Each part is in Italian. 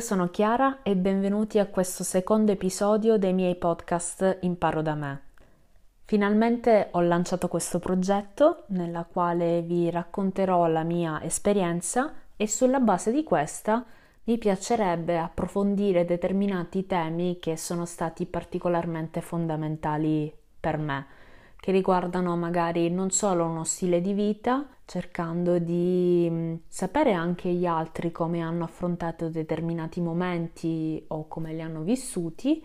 io sono Chiara e benvenuti a questo secondo episodio dei miei podcast Imparo da me. Finalmente ho lanciato questo progetto nella quale vi racconterò la mia esperienza e sulla base di questa mi piacerebbe approfondire determinati temi che sono stati particolarmente fondamentali per me che riguardano magari non solo uno stile di vita, cercando di mm, sapere anche gli altri come hanno affrontato determinati momenti o come li hanno vissuti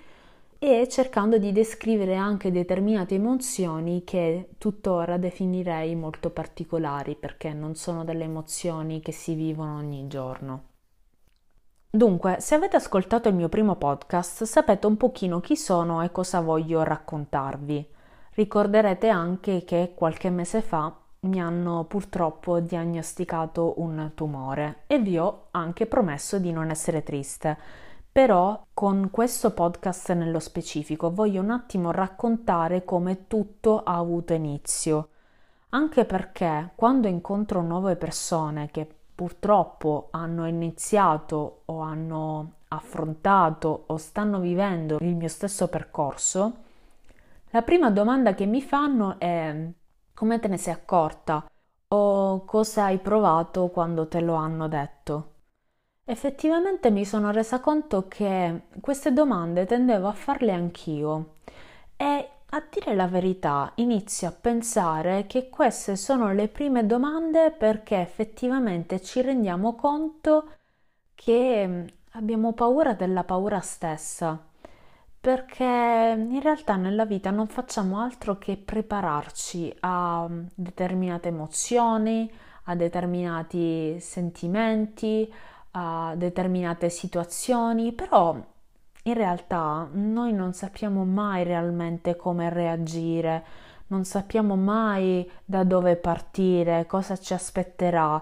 e cercando di descrivere anche determinate emozioni che tuttora definirei molto particolari perché non sono delle emozioni che si vivono ogni giorno. Dunque, se avete ascoltato il mio primo podcast, sapete un pochino chi sono e cosa voglio raccontarvi. Ricorderete anche che qualche mese fa mi hanno purtroppo diagnosticato un tumore e vi ho anche promesso di non essere triste. Però con questo podcast nello specifico voglio un attimo raccontare come tutto ha avuto inizio. Anche perché quando incontro nuove persone che purtroppo hanno iniziato o hanno affrontato o stanno vivendo il mio stesso percorso, la prima domanda che mi fanno è come te ne sei accorta? O cosa hai provato quando te lo hanno detto. Effettivamente mi sono resa conto che queste domande tendevo a farle anch'io. E a dire la verità inizio a pensare che queste sono le prime domande perché effettivamente ci rendiamo conto che abbiamo paura della paura stessa perché in realtà nella vita non facciamo altro che prepararci a mm, determinate emozioni, a determinati sentimenti, a determinate situazioni, però in realtà noi non sappiamo mai realmente come reagire, non sappiamo mai da dove partire, cosa ci aspetterà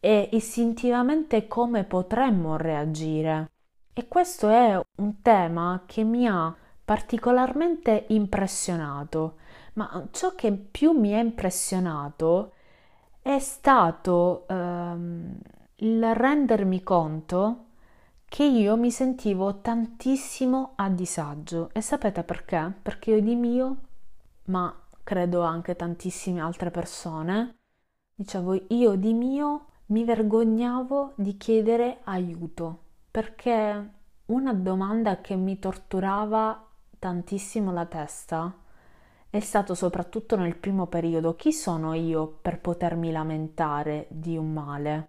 e istintivamente come potremmo reagire. E questo è un tema che mi ha particolarmente impressionato, ma ciò che più mi ha impressionato è stato ehm, il rendermi conto che io mi sentivo tantissimo a disagio. E sapete perché? Perché io di mio, ma credo anche tantissime altre persone, dicevo io di mio mi vergognavo di chiedere aiuto perché una domanda che mi torturava tantissimo la testa è stato soprattutto nel primo periodo chi sono io per potermi lamentare di un male?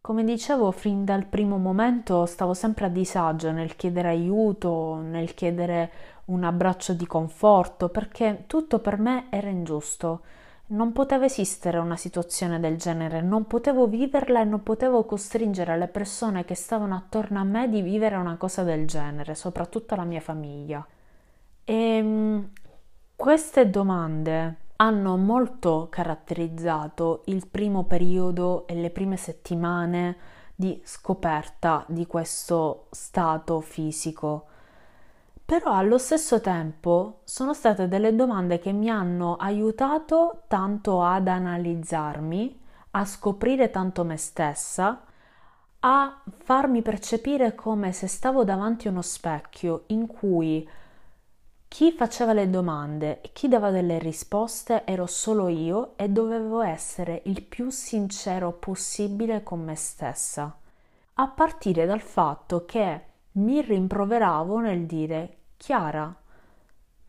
Come dicevo, fin dal primo momento stavo sempre a disagio nel chiedere aiuto, nel chiedere un abbraccio di conforto, perché tutto per me era ingiusto. Non poteva esistere una situazione del genere, non potevo viverla e non potevo costringere le persone che stavano attorno a me di vivere una cosa del genere, soprattutto la mia famiglia. E ehm, queste domande hanno molto caratterizzato il primo periodo e le prime settimane di scoperta di questo stato fisico però allo stesso tempo sono state delle domande che mi hanno aiutato tanto ad analizzarmi, a scoprire tanto me stessa, a farmi percepire come se stavo davanti a uno specchio in cui chi faceva le domande e chi dava delle risposte ero solo io e dovevo essere il più sincero possibile con me stessa, a partire dal fatto che mi rimproveravo nel dire Chiara,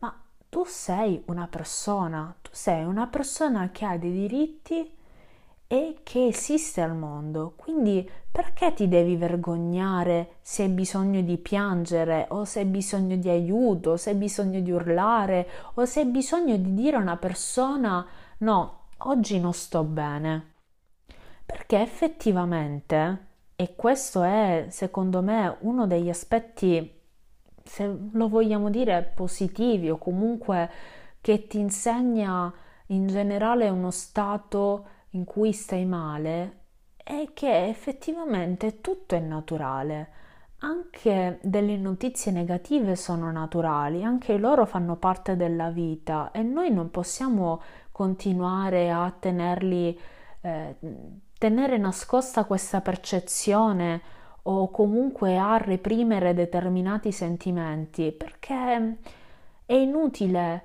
ma tu sei una persona, tu sei una persona che ha dei diritti e che esiste al mondo, quindi perché ti devi vergognare se hai bisogno di piangere o se hai bisogno di aiuto, se hai bisogno di urlare o se hai bisogno di dire a una persona no, oggi non sto bene? Perché effettivamente, e questo è secondo me uno degli aspetti se lo vogliamo dire, positivi o comunque che ti insegna in generale uno stato in cui stai male, è che effettivamente tutto è naturale. Anche delle notizie negative sono naturali, anche loro fanno parte della vita e noi non possiamo continuare a tenerli, eh, tenere nascosta questa percezione o comunque a reprimere determinati sentimenti, perché è inutile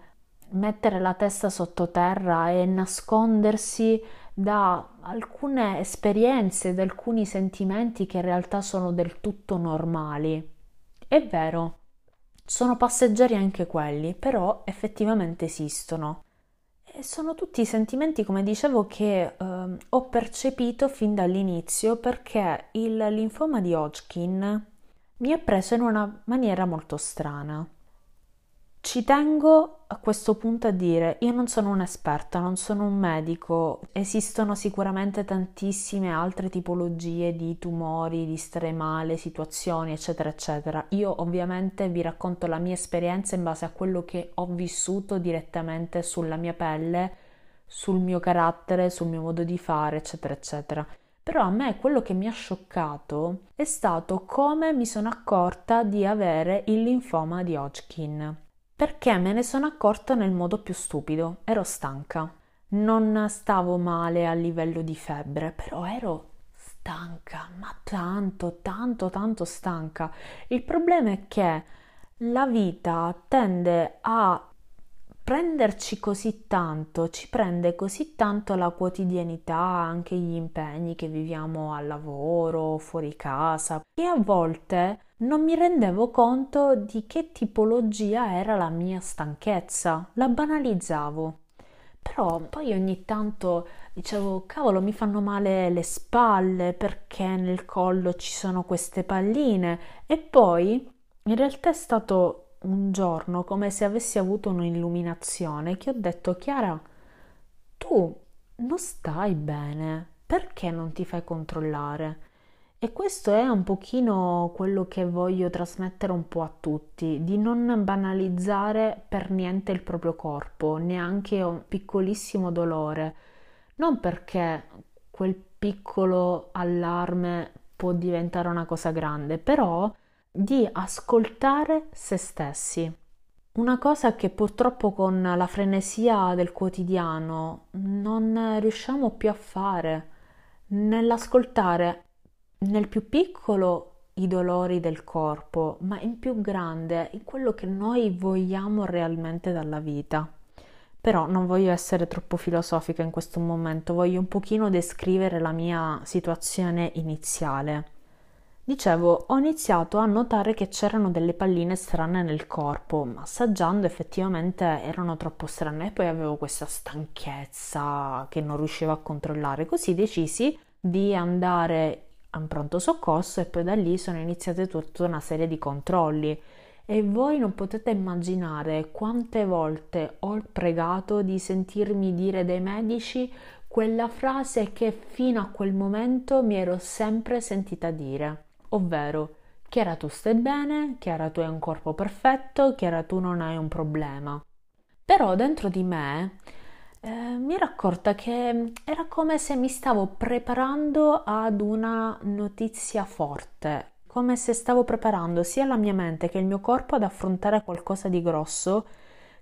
mettere la testa sottoterra e nascondersi da alcune esperienze, da alcuni sentimenti che in realtà sono del tutto normali. È vero, sono passeggeri anche quelli, però effettivamente esistono. Sono tutti sentimenti, come dicevo, che eh, ho percepito fin dall'inizio perché il linfoma di Hodgkin mi ha preso in una maniera molto strana. Ci tengo a questo punto a dire, io non sono un'esperta, non sono un medico, esistono sicuramente tantissime altre tipologie di tumori, di stare male, situazioni, eccetera, eccetera. Io ovviamente vi racconto la mia esperienza in base a quello che ho vissuto direttamente sulla mia pelle, sul mio carattere, sul mio modo di fare, eccetera, eccetera. Però a me quello che mi ha scioccato è stato come mi sono accorta di avere il linfoma di Hodgkin perché me ne sono accorta nel modo più stupido. Ero stanca. Non stavo male a livello di febbre, però ero stanca, ma tanto, tanto, tanto stanca. Il problema è che la vita tende a prenderci così tanto, ci prende così tanto la quotidianità, anche gli impegni che viviamo al lavoro, fuori casa, che a volte non mi rendevo conto di che tipologia era la mia stanchezza, la banalizzavo. Però poi ogni tanto dicevo, cavolo, mi fanno male le spalle perché nel collo ci sono queste palline e poi in realtà è stato un giorno come se avessi avuto un'illuminazione che ho detto, Chiara, tu non stai bene, perché non ti fai controllare? E questo è un pochino quello che voglio trasmettere un po' a tutti, di non banalizzare per niente il proprio corpo, neanche un piccolissimo dolore, non perché quel piccolo allarme può diventare una cosa grande, però di ascoltare se stessi. Una cosa che purtroppo con la frenesia del quotidiano non riusciamo più a fare, nell'ascoltare nel più piccolo i dolori del corpo, ma in più grande in quello che noi vogliamo realmente dalla vita. Però non voglio essere troppo filosofica in questo momento, voglio un pochino descrivere la mia situazione iniziale. Dicevo, ho iniziato a notare che c'erano delle palline strane nel corpo, ma assaggiando effettivamente erano troppo strane e poi avevo questa stanchezza che non riuscivo a controllare, così decisi di andare un pronto soccorso e poi da lì sono iniziate tutta una serie di controlli. E voi non potete immaginare quante volte ho pregato di sentirmi dire dai medici quella frase che fino a quel momento mi ero sempre sentita dire, ovvero Chiara tu stai bene, Chiara tu hai un corpo perfetto, Chiara tu non hai un problema. Però dentro di me eh, mi ero accorta che era come se mi stavo preparando ad una notizia forte, come se stavo preparando sia la mia mente che il mio corpo ad affrontare qualcosa di grosso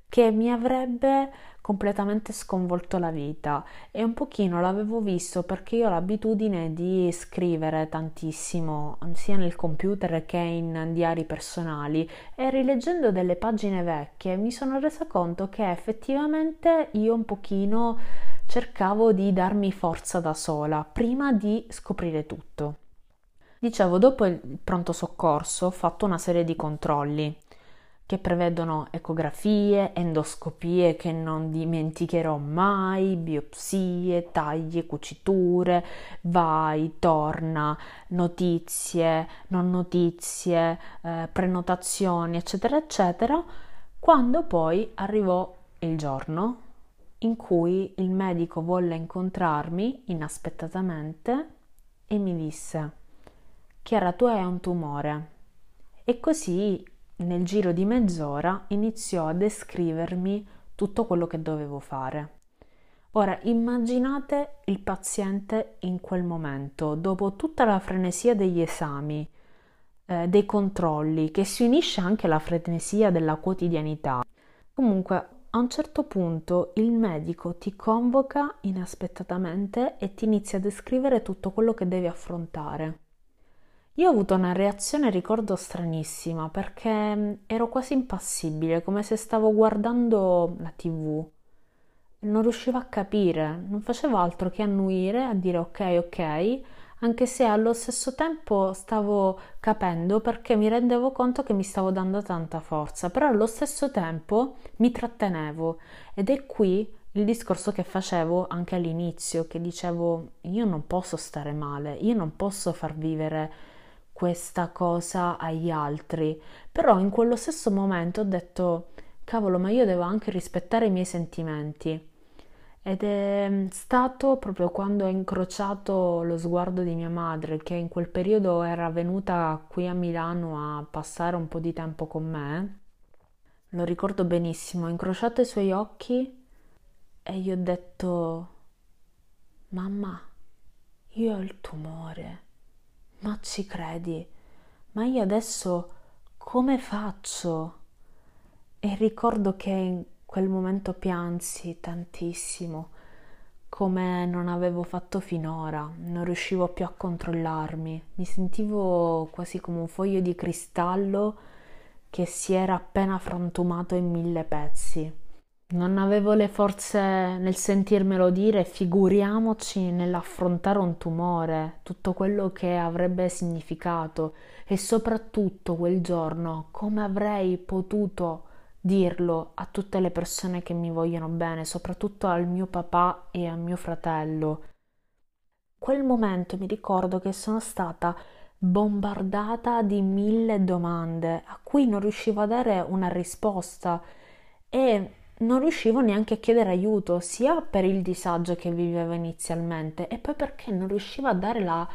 che mi avrebbe completamente sconvolto la vita. E un pochino l'avevo visto perché io ho l'abitudine di scrivere tantissimo sia nel computer che in diari personali. E rileggendo delle pagine vecchie mi sono resa conto che effettivamente io un pochino cercavo di darmi forza da sola prima di scoprire tutto. Dicevo, dopo il pronto soccorso ho fatto una serie di controlli che prevedono ecografie, endoscopie che non dimenticherò mai, biopsie, taglie, cuciture, vai, torna, notizie, non notizie, eh, prenotazioni, eccetera, eccetera, quando poi arrivò il giorno in cui il medico volle incontrarmi inaspettatamente e mi disse Chiara tu hai un tumore e così nel giro di mezz'ora iniziò a descrivermi tutto quello che dovevo fare. Ora immaginate il paziente in quel momento, dopo tutta la frenesia degli esami, eh, dei controlli, che si unisce anche alla frenesia della quotidianità. Comunque, a un certo punto il medico ti convoca inaspettatamente e ti inizia a descrivere tutto quello che devi affrontare. Io ho avuto una reazione, ricordo, stranissima perché mm, ero quasi impassibile, come se stavo guardando la tv. Non riuscivo a capire, non facevo altro che annuire, a dire ok, ok, anche se allo stesso tempo stavo capendo perché mi rendevo conto che mi stavo dando tanta forza, però allo stesso tempo mi trattenevo ed è qui il discorso che facevo anche all'inizio, che dicevo io non posso stare male, io non posso far vivere questa cosa agli altri, però in quello stesso momento ho detto cavolo, ma io devo anche rispettare i miei sentimenti. Ed è stato proprio quando ho incrociato lo sguardo di mia madre, che in quel periodo era venuta qui a Milano a passare un po' di tempo con me. Lo ricordo benissimo, ho incrociato i suoi occhi e gli ho detto: Mamma, io ho il tumore. Ma ci credi? Ma io adesso come faccio? E ricordo che in quel momento piansi tantissimo, come non avevo fatto finora, non riuscivo più a controllarmi, mi sentivo quasi come un foglio di cristallo che si era appena frantumato in mille pezzi. Non avevo le forze nel sentirmelo dire, figuriamoci nell'affrontare un tumore, tutto quello che avrebbe significato e soprattutto quel giorno come avrei potuto dirlo a tutte le persone che mi vogliono bene, soprattutto al mio papà e a mio fratello. Quel momento mi ricordo che sono stata bombardata di mille domande a cui non riuscivo a dare una risposta e non riuscivo neanche a chiedere aiuto, sia per il disagio che vivevo inizialmente e poi perché non riuscivo a dare la,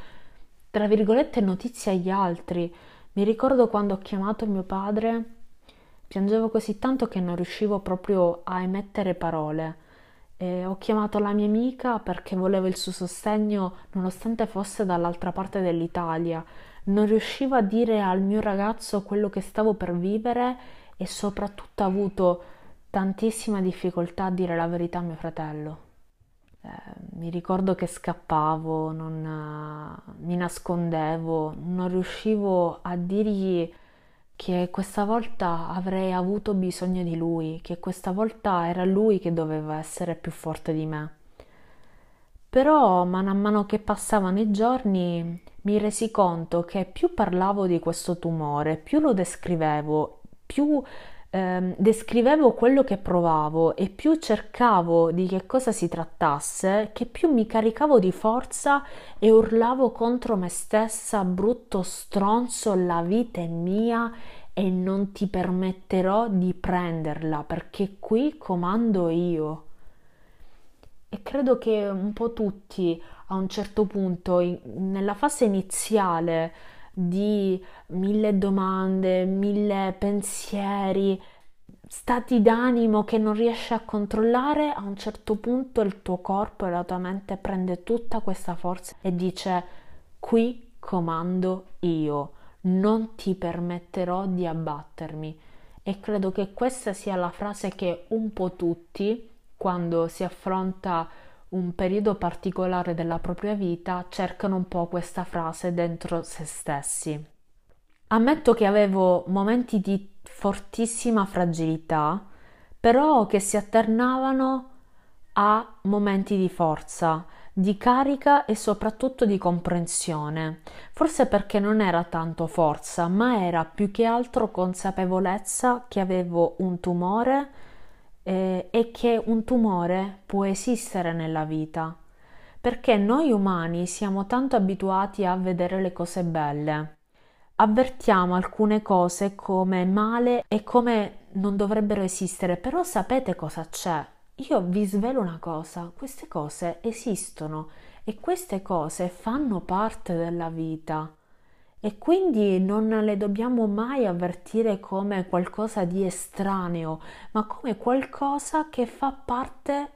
tra virgolette, notizia agli altri. Mi ricordo quando ho chiamato mio padre, piangevo così tanto che non riuscivo proprio a emettere parole. E ho chiamato la mia amica perché volevo il suo sostegno nonostante fosse dall'altra parte dell'Italia. Non riuscivo a dire al mio ragazzo quello che stavo per vivere e soprattutto ho avuto tantissima difficoltà a dire la verità a mio fratello. Eh, mi ricordo che scappavo, non, uh, mi nascondevo, non riuscivo a dirgli che questa volta avrei avuto bisogno di lui, che questa volta era lui che doveva essere più forte di me. Però man mano che passavano i giorni mi resi conto che più parlavo di questo tumore, più lo descrivevo, più eh, descrivevo quello che provavo e più cercavo di che cosa si trattasse, che più mi caricavo di forza e urlavo contro me stessa, brutto stronzo, la vita è mia e non ti permetterò di prenderla perché qui comando io. E credo che un po' tutti a un certo punto, in, nella fase iniziale, di mille domande, mille pensieri, stati d'animo che non riesci a controllare, a un certo punto il tuo corpo e la tua mente prende tutta questa forza e dice qui comando io, non ti permetterò di abbattermi. E credo che questa sia la frase che un po' tutti, quando si affronta un periodo particolare della propria vita cercano un po' questa frase dentro se stessi. Ammetto che avevo momenti di fortissima fragilità, però che si alternavano a momenti di forza, di carica e soprattutto di comprensione. Forse perché non era tanto forza, ma era più che altro consapevolezza che avevo un tumore eh, è che un tumore può esistere nella vita, perché noi umani siamo tanto abituati a vedere le cose belle. Avvertiamo alcune cose come male e come non dovrebbero esistere, però sapete cosa c'è? Io vi svelo una cosa, queste cose esistono e queste cose fanno parte della vita e quindi non le dobbiamo mai avvertire come qualcosa di estraneo, ma come qualcosa che fa parte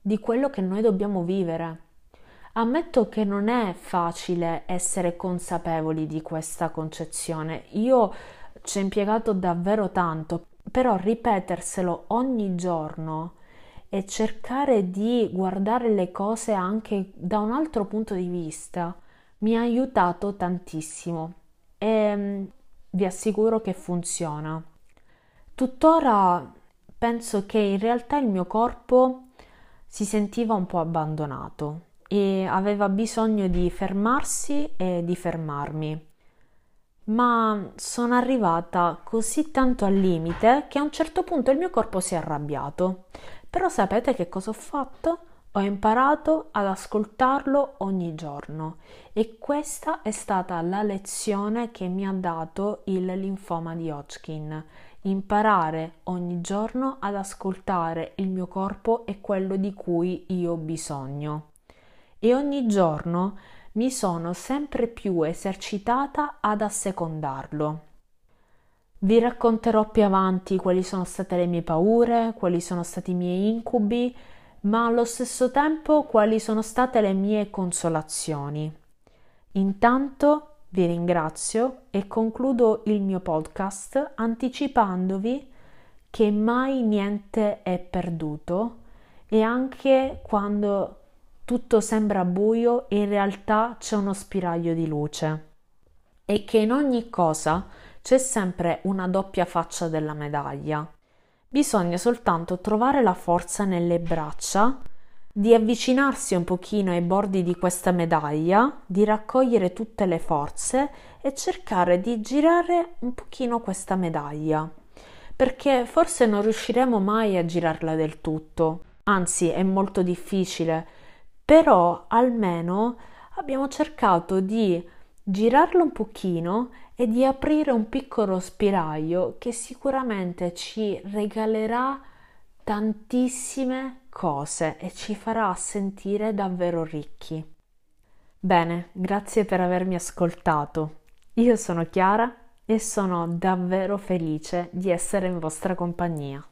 di quello che noi dobbiamo vivere. Ammetto che non è facile essere consapevoli di questa concezione. Io ci ho impiegato davvero tanto, però ripeterselo ogni giorno e cercare di guardare le cose anche da un altro punto di vista mi ha aiutato tantissimo e mm, vi assicuro che funziona. Tuttora penso che in realtà il mio corpo si sentiva un po' abbandonato e aveva bisogno di fermarsi e di fermarmi. Ma sono arrivata così tanto al limite che a un certo punto il mio corpo si è arrabbiato. Però sapete che cosa ho fatto? Ho imparato ad ascoltarlo ogni giorno e questa è stata la lezione che mi ha dato il linfoma di Hodgkin. Imparare ogni giorno ad ascoltare il mio corpo e quello di cui io ho bisogno. E ogni giorno mi sono sempre più esercitata ad assecondarlo. Vi racconterò più avanti quali sono state le mie paure, quali sono stati i miei incubi, ma allo stesso tempo quali sono state le mie consolazioni. Intanto vi ringrazio e concludo il mio podcast anticipandovi che mai niente è perduto e anche quando tutto sembra buio in realtà c'è uno spiraglio di luce e che in ogni cosa c'è sempre una doppia faccia della medaglia. Bisogna soltanto trovare la forza nelle braccia di avvicinarsi un pochino ai bordi di questa medaglia, di raccogliere tutte le forze e cercare di girare un pochino questa medaglia, perché forse non riusciremo mai a girarla del tutto, anzi è molto difficile, però almeno abbiamo cercato di girarlo un pochino e di aprire un piccolo spiraglio che sicuramente ci regalerà tantissime cose e ci farà sentire davvero ricchi. Bene, grazie per avermi ascoltato. Io sono Chiara e sono davvero felice di essere in vostra compagnia.